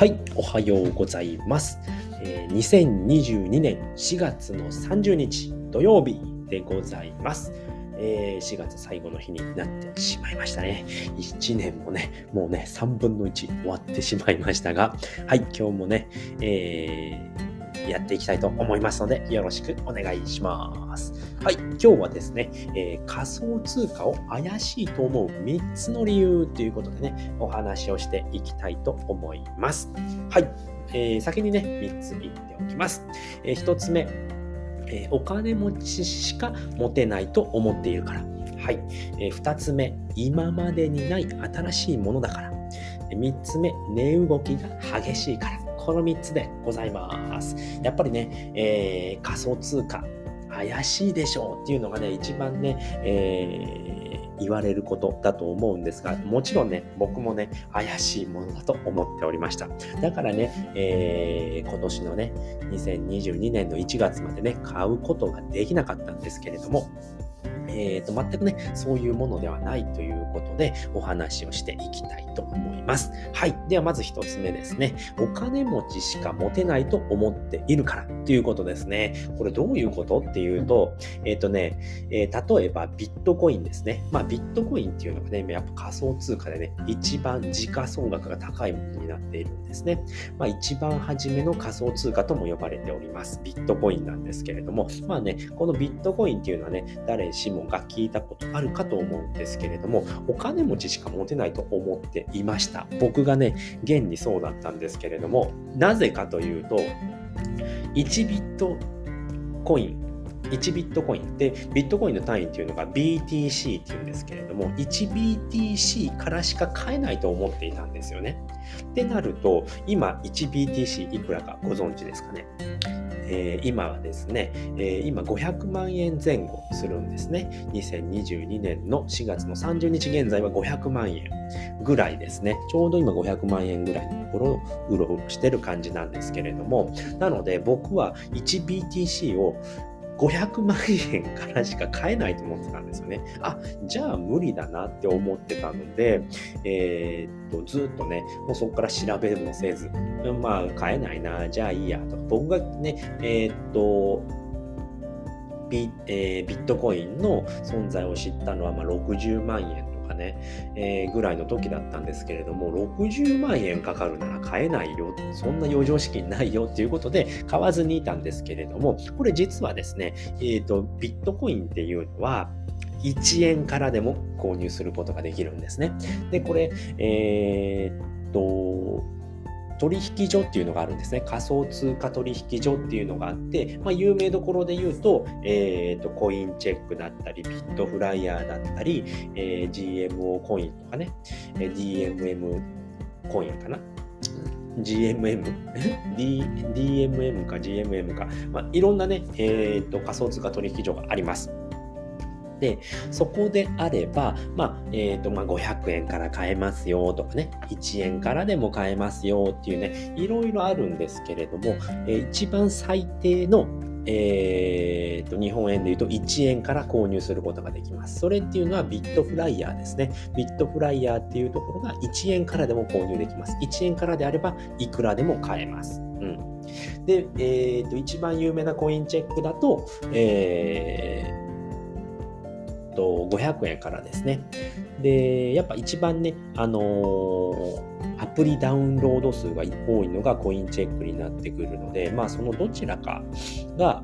はい、おはようございます。えー、2022年4月の30日土曜日でございます。えー、4月最後の日になってしまいましたね。1年もね、もうね、3分の1終わってしまいましたが、はい、今日もね、えー、やっていきたいと思いますので、よろしくお願いします。はい、今日はですね、えー、仮想通貨を怪しいと思う3つの理由ということでね、お話をしていきたいと思います。はい、えー、先にね、3つ言っておきます。えー、1つ目、えお金持ちしか持てないと思っているから。はい、え2つ目、今までにない新しいものだから。3つ目、値動きが激しいから。この3つでございます。やっぱりね、え、仮想通貨、怪しいでしょうっていうのがね、一番ね、えー、言われることだと思うんですが、もちろんね、僕もね、怪しいものだと思っておりました。だからね、えー、今年のね、2022年の1月までね、買うことができなかったんですけれども、えーと、全くね、そういうものではないということでお話をしていきたいと思います。はい。ではまず一つ目ですね。お金持ちしか持てないと思っているからということですね。これどういうことっていうと、えっ、ー、とね、えー、例えばビットコインですね。まあビットコインっていうのがね、やっぱ仮想通貨でね、一番時価総額が高いものになっているんですね。まあ一番初めの仮想通貨とも呼ばれております。ビットコインなんですけれども、まあね、このビットコインっていうのはね、誰しもが聞いたことあるかと思うんですけれども、お金持ちしか持てないと思っていました。僕がね、現にそうだったんですけれども、なぜかというと、1ビットコイン、1ビットコインで、ビットコインの単位っていうのが BTC っていうんですけれども、1BTC からしか買えないと思っていたんですよね。ってなると、今 1BTC いくらかご存知ですかね？えー、今はですね、えー、今500万円前後するんですね。2022年の4月の30日現在は500万円ぐらいですね。ちょうど今500万円ぐらいのところをうろうろしてる感じなんですけれども、なので僕は 1BTC を500万円からしか買えないと思ってたんですよね。あ、じゃあ無理だなって思ってたので、えー、っと、ずっとね、もうそこから調べもせず、まあ買えないな、じゃあいいやとか、僕がね、えー、っと、ビ,、えー、ビットコインの存在を知ったのはまあ60万円とかね、えー、ぐらいの時だったんですけれども、60万円かかるなら買えないよ、そんな余剰資金ないよっていうことで買わずにいたんですけれども、これ実はですね、えっ、ー、と、ビットコインっていうのは、1円からでも購入することができるんですね。で、これ、えー、っと、取引所っていうのがあるんですね。仮想通貨取引所っていうのがあって、まあ、有名どころで言うと、えっ、ー、と、コインチェックだったり、ビットフライヤーだったり、えー、GMO コインとかね、えー、DMM コインかな。GMM? D、DMM か GMM か、まあ、いろんなね、えっ、ー、と、仮想通貨取引所があります。で、そこであれば、まあ、えっ、ー、と、まあ、500円から買えますよとかね、1円からでも買えますよっていうね、いろいろあるんですけれども、えー、一番最低のえーと、日本円で言うと1円から購入することができます。それっていうのはビットフライヤーですね。ビットフライヤーっていうところが1円からでも購入できます。1円からであればいくらでも買えます。うん、で、えーと、一番有名なコインチェックだと、えーと、500円からですね。で、やっぱ一番ね、あのー、アプリダウンロード数が多いのがコインチェックになってくるので、まあそのどちらかが、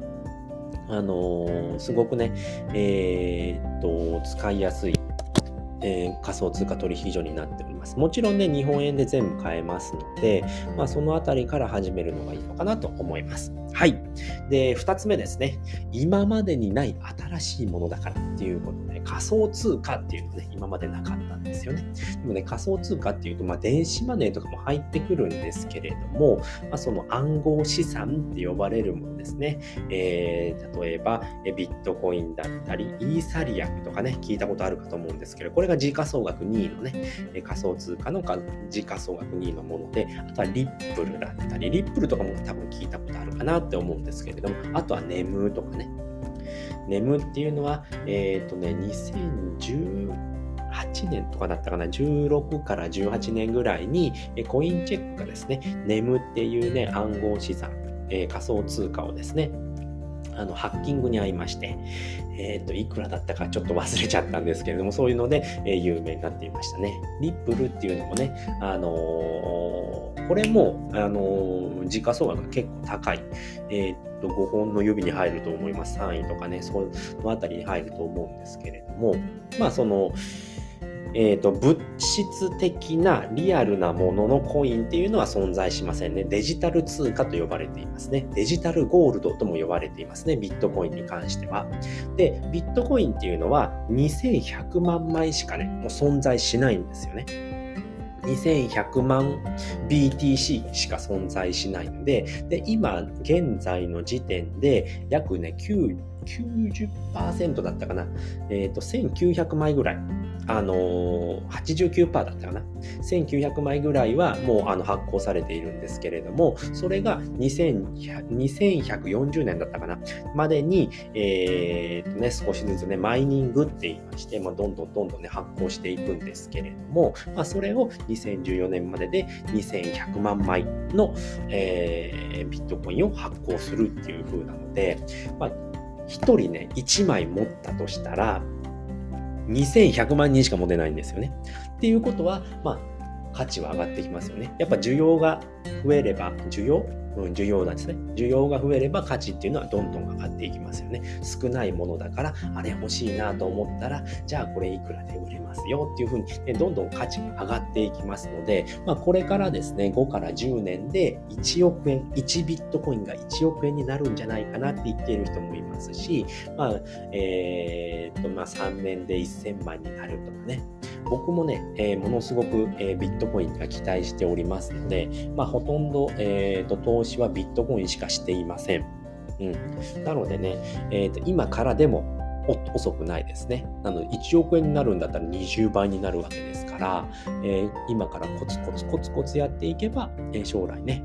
あのー、すごくね、えー、っと、使いやすいえー、仮想通貨取引所になっております。もちろんね、日本円で全部買えますので、まあ、そのあたりから始めるのがいいのかなと思います。はい。で、二つ目ですね。今までにない新しいものだからっていうことで、仮想通貨っていうのね、今までなかったんですよね。でもね、仮想通貨っていうと、まあ、電子マネーとかも入ってくるんですけれども、まあ、その暗号資産って呼ばれるものですね。えー、例えば、ビットコインだったり、イーサリアムとかね、聞いたことあるかと思うんですけど、これが時価総額2位のね、仮想通貨の時価総額2位のもので、あとはリップルだったり、リップルとかも多分聞いたことあるかなって思うんですけれども、あとは眠とかね。眠っていうのは、えっ、ー、とね、2018年とかだったかな、16から18年ぐらいに、コインチェックがですね、眠っていうね、暗号資産、え、仮想通貨をですね、あのハッキングに遭いまして、えっ、ー、と、いくらだったかちょっと忘れちゃったんですけれども、そういうので、えー、有名になっていましたね。リップルっていうのもね、あのー、これも、あの時価総額が結構高い。えっと、5本の指に入ると思います。3位とかね、そのあたりに入ると思うんですけれども、まあ、その、えーと、物質的なリアルなもののコインっていうのは存在しませんね。デジタル通貨と呼ばれていますね。デジタルゴールドとも呼ばれていますね。ビットコインに関しては。で、ビットコインっていうのは2100万枚しかね、もう存在しないんですよね。2100万 BTC しか存在しないので、で今現在の時点で約ね、9 90%だったかな。えっ、ー、と、1900枚ぐらいあのー、89%だったかな？1900枚ぐらいはもうあの発行されているんですけれども、それが2140年だったかな？までに、えー、とね、少しずつね、マイニングって言いまして、まあ、どんどんどんどんね、発行していくんですけれども、まあ、それを2014年までで2100万枚の、えー、ビットコインを発行するっていう風なので、まあ、1人ね、1枚持ったとしたら、2100万人しか持てないんですよね。っていうことは、まあ、価値は上がってきますよね。やっぱ需要が増えれば、需要うん、需要ですね。需要が増えれば価値っていうのはどんどん上がっていきますよね。少ないものだから、あれ欲しいなと思ったら、じゃあこれいくらで売れますよっていうふうに、ね、どんどん価値が上がっていきますので、まあ、これからですね、5から10年で1億円、1ビットコインが1億円になるんじゃないかなって言っている人もいますし、まあ、えー、っと、まあ、3年で1000万になるとかね。僕もね、えー、ものすごく、えー、ビットコインが期待しておりますので、まあ、ほとんど、えーと、投資はビットコインしかしていません。うん、なのでね、えーと、今からでも遅くないですね。なので1億円になるんだったら20倍になるわけですから、えー、今からコツコツコツコツやっていけば、えー、将来ね、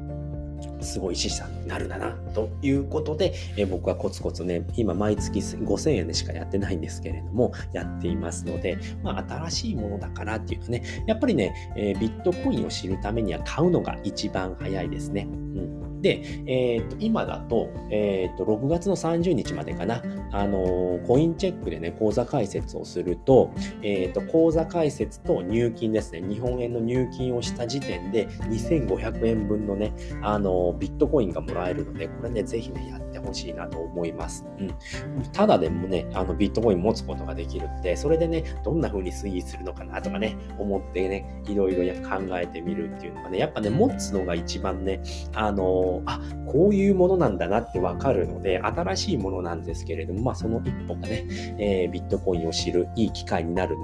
すごい資産になるだな、ということで、え僕はコツコツね、今毎月5000円でしかやってないんですけれども、やっていますので、まあ、新しいものだからっていうとね、やっぱりね、え、ビットコインを知るためには買うのが一番早いですね。うんで、えー、と今だと,、えー、と6月の30日までかな、あの、コインチェックでね、口座開設をすると、えー、と口座開設と入金ですね、日本円の入金をした時点で2500円分のね、あの、ビットコインがもらえるので、これね、ぜひね、やってほしいなと思います。うん。ただでもね、あのビットコイン持つことができるので、それでね、どんな風に推移するのかなとかね、思ってね、いろいろ考えてみるっていうのがね、やっぱね、持つのが一番ね、あのあ、こういうものなんだなってわかるので、新しいものなんですけれども、まあその一歩がね、えー、ビットコインを知るいい機会になる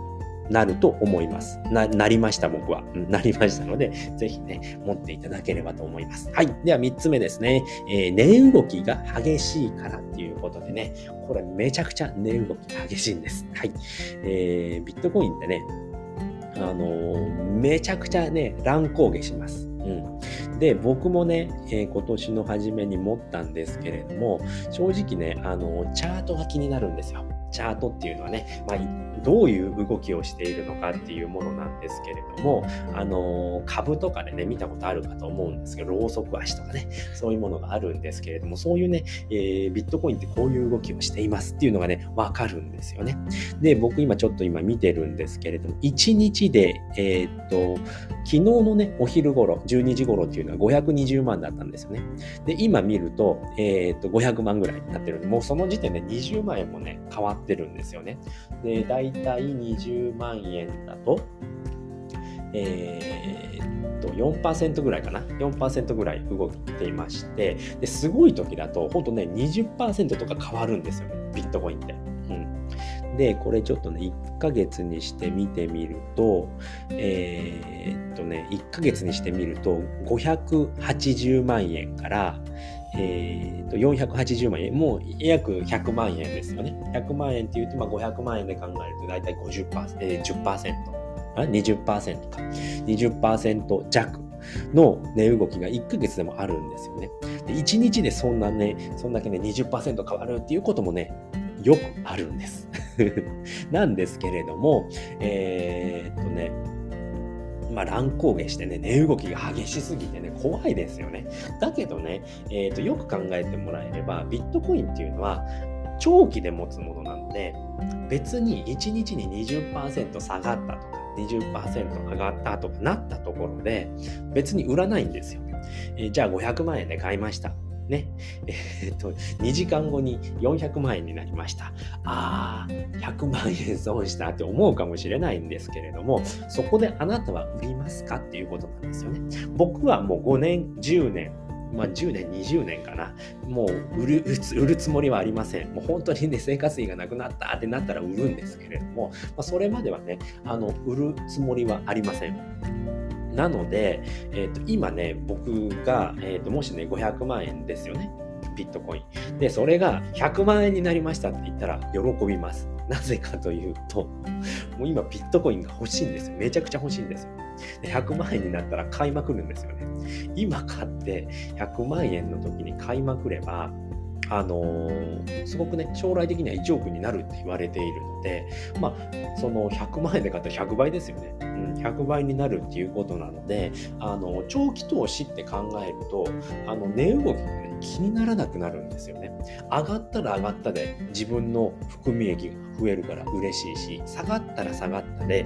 なると思います。な、なりました、僕は。なりましたので、ぜひね、持っていただければと思います。はい。では、3つ目ですね。えー、値動きが激しいからっていうことでね、これめちゃくちゃ値動き激しいんです。はい。えー、ビットコインってね、あのー、めちゃくちゃね、乱高下します。うん、で僕もね、えー、今年の初めに持ったんですけれども正直ねあのチャートが気になるんですよ。チャートっていうのはね、まあ、どういう動きをしているのかっていうものなんですけれども、あの株とかでね、見たことあるかと思うんですけど、ローソク足とかね、そういうものがあるんですけれども、そういうね、えー、ビットコインってこういう動きをしていますっていうのがね、わかるんですよね。で、僕今ちょっと今見てるんですけれども、1日で、えー、っと、昨日のね、お昼頃、12時頃っていうのは520万だったんですよね。で、今見ると、えー、っと、500万ぐらいになってるんで、もうその時点で20万円もね、変わってるんですよね。で、だいたい20万円だと、えー、っと、4%ぐらいかな？4%ぐらい動いていまして、ですごい時だと、ほんとね、20%とか変わるんですよね、ビットコインって。で、これちょっとね、1ヶ月にして見てみると、えー、っとね、1ヶ月にしてみると、580万円から、えー、と480万円、もう約100万円ですよね。100万円っていうと、まあ、500万円で考えると大体50%、えー、10%、あ20%か。20%弱の値動きが1ヶ月でもあるんですよね。で1日でそんなね、そんだけね、20%変わるっていうこともね、よくあるんです。なんですけれども、えー、っとね、まあ、乱高下してね、値動きが激しすぎてね、怖いですよね。だけどね、えー、とよく考えてもらえれば、ビットコインっていうのは、長期で持つものなので、別に1日に20%下がったとか、20%上がったとかなったところで、別に売らないんですよ。えー、じゃあ500万円で買いました。ね。えー、っと、2時間後に400万円になりました。ああ、100万円損したって思うかもしれないんですけれども、そこであなたは売りますかっていうことなんですよね。僕はもう5年、10年、まあ、10年、20年かな。もう売る売るつもりはありません。もう本当にね、生活費がなくなったってなったら売るんですけれども、まあ、それまではね、あの、売るつもりはありません。なので、えーと、今ね、僕が、えーと、もしね、500万円ですよね。ビットコイン。で、それが100万円になりましたって言ったら喜びます。なぜかというと、もう今ビットコインが欲しいんですよ。めちゃくちゃ欲しいんですよ。で100万円になったら買いまくるんですよね。今買って100万円の時に買いまくれば、あのー、すごくね、将来的には1億になるって言われているので、まあ、その100万円で買ったら100倍ですよね。うん、100倍になるっていうことなので、あの、長期投資って考えると、あの、値動きがね、気にならなくなるんですよね。上がったら上がったで自分の含み益が増えるから嬉しいし、下がったら下がったで、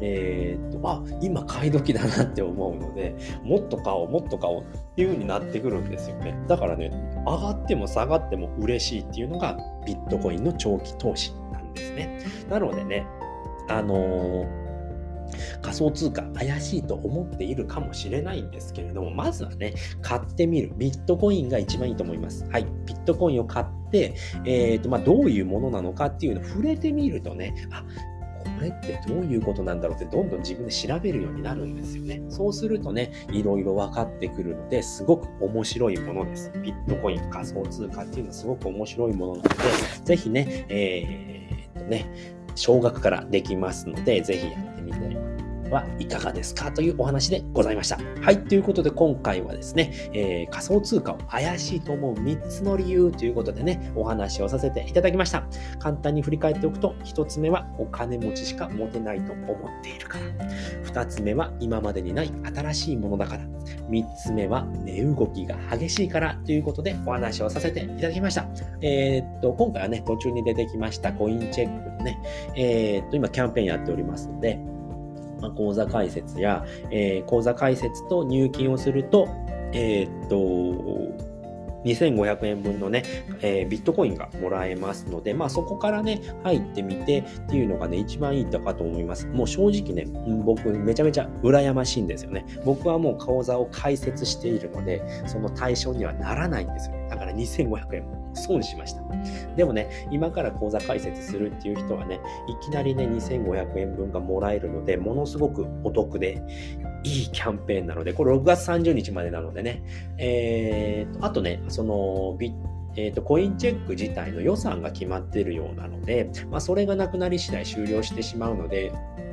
えー、っと、あ、今買い時だなって思うので、もっと買おう、もっと買おうっていう風になってくるんですよね。だからね、上がっても下がっても嬉しいっていうのがビットコインの長期投資なんですね。なのでね、あのー仮想通貨怪しいと思っているかもしれないんですけれども、まずはね、買ってみる。ビットコインが一番いいと思います。はい。ビットコインを買って、えっ、ー、と、まあ、どういうものなのかっていうのを触れてみるとね、あ、これってどういうことなんだろうってどんどん自分で調べるようになるんですよね。そうするとね、いろいろ分かってくるので、すごく面白いものです。ビットコイン、仮想通貨っていうのはすごく面白いものなので、ぜひね、えー、っとね、少額からできますので、ぜひやってみてはいかがですかというお話でございました。はい。ということで今回はですね、えー、仮想通貨を怪しいと思う3つの理由ということでね、お話をさせていただきました。簡単に振り返っておくと、1つ目はお金持ちしか持てないと思っているから。2つ目は今までにない新しいものだから。3つ目は値動きが激しいからということでお話をさせていただきました。えー、っと、今回はね、途中に出てきましたコインチェックのね、えー、っと、今キャンペーンやっておりますので、まあ、口座開設や、えー、口座開設と入金をすると、えー、っと、2500円分のね、えー、ビットコインがもらえますので、まあそこからね、入ってみてっていうのがね、一番いいかと思います。もう正直ね、僕めちゃめちゃ羨ましいんですよね。僕はもう口座を開設しているので、その対象にはならないんですよ。だから2500円損しました。でもね、今から口座開設するっていう人はね、いきなりね、2500円分がもらえるので、ものすごくお得で、いいキャンペーンなので、これ6月30日までなのでね、えーと、あとね、そのビえーと、コインチェック自体の予算が決まっているようなので、まあ、それがなくなり次第終了してしまうので、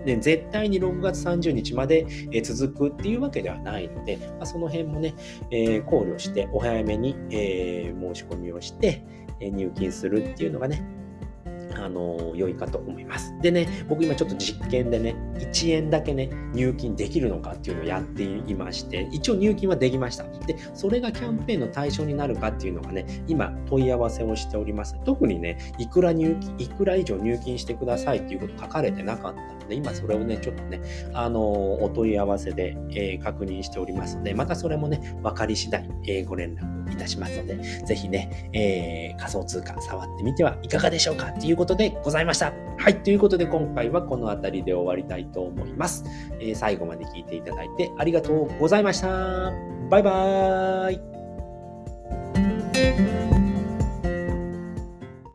で絶対に6月30日まで続くっていうわけではないので、まあ、その辺もね、えー、考慮してお早めに、えー、申し込みをして、入金するっていうのがね、あの良いかと思います。でね、僕今ちょっと実験でね、1円だけね、入金できるのかっていうのをやっていまして、一応入金はできました。で、それがキャンペーンの対象になるかっていうのがね、今問い合わせをしております。特にね、いくら入金、いくら以上入金してくださいっていうこと書かれてなかったので、今それをね、ちょっとね、あのお問い合わせで、えー、確認しておりますので、またそれもね、分かり次第、えー、ご連絡いたしますので、ぜひね、えー、仮想通貨触ってみてはいかがでしょうかっていうことでございました。はい、ということで今回はこの辺りで終わりたいと思います。えー、最後まで聞いていただいてありがとうございました。バイバーイ。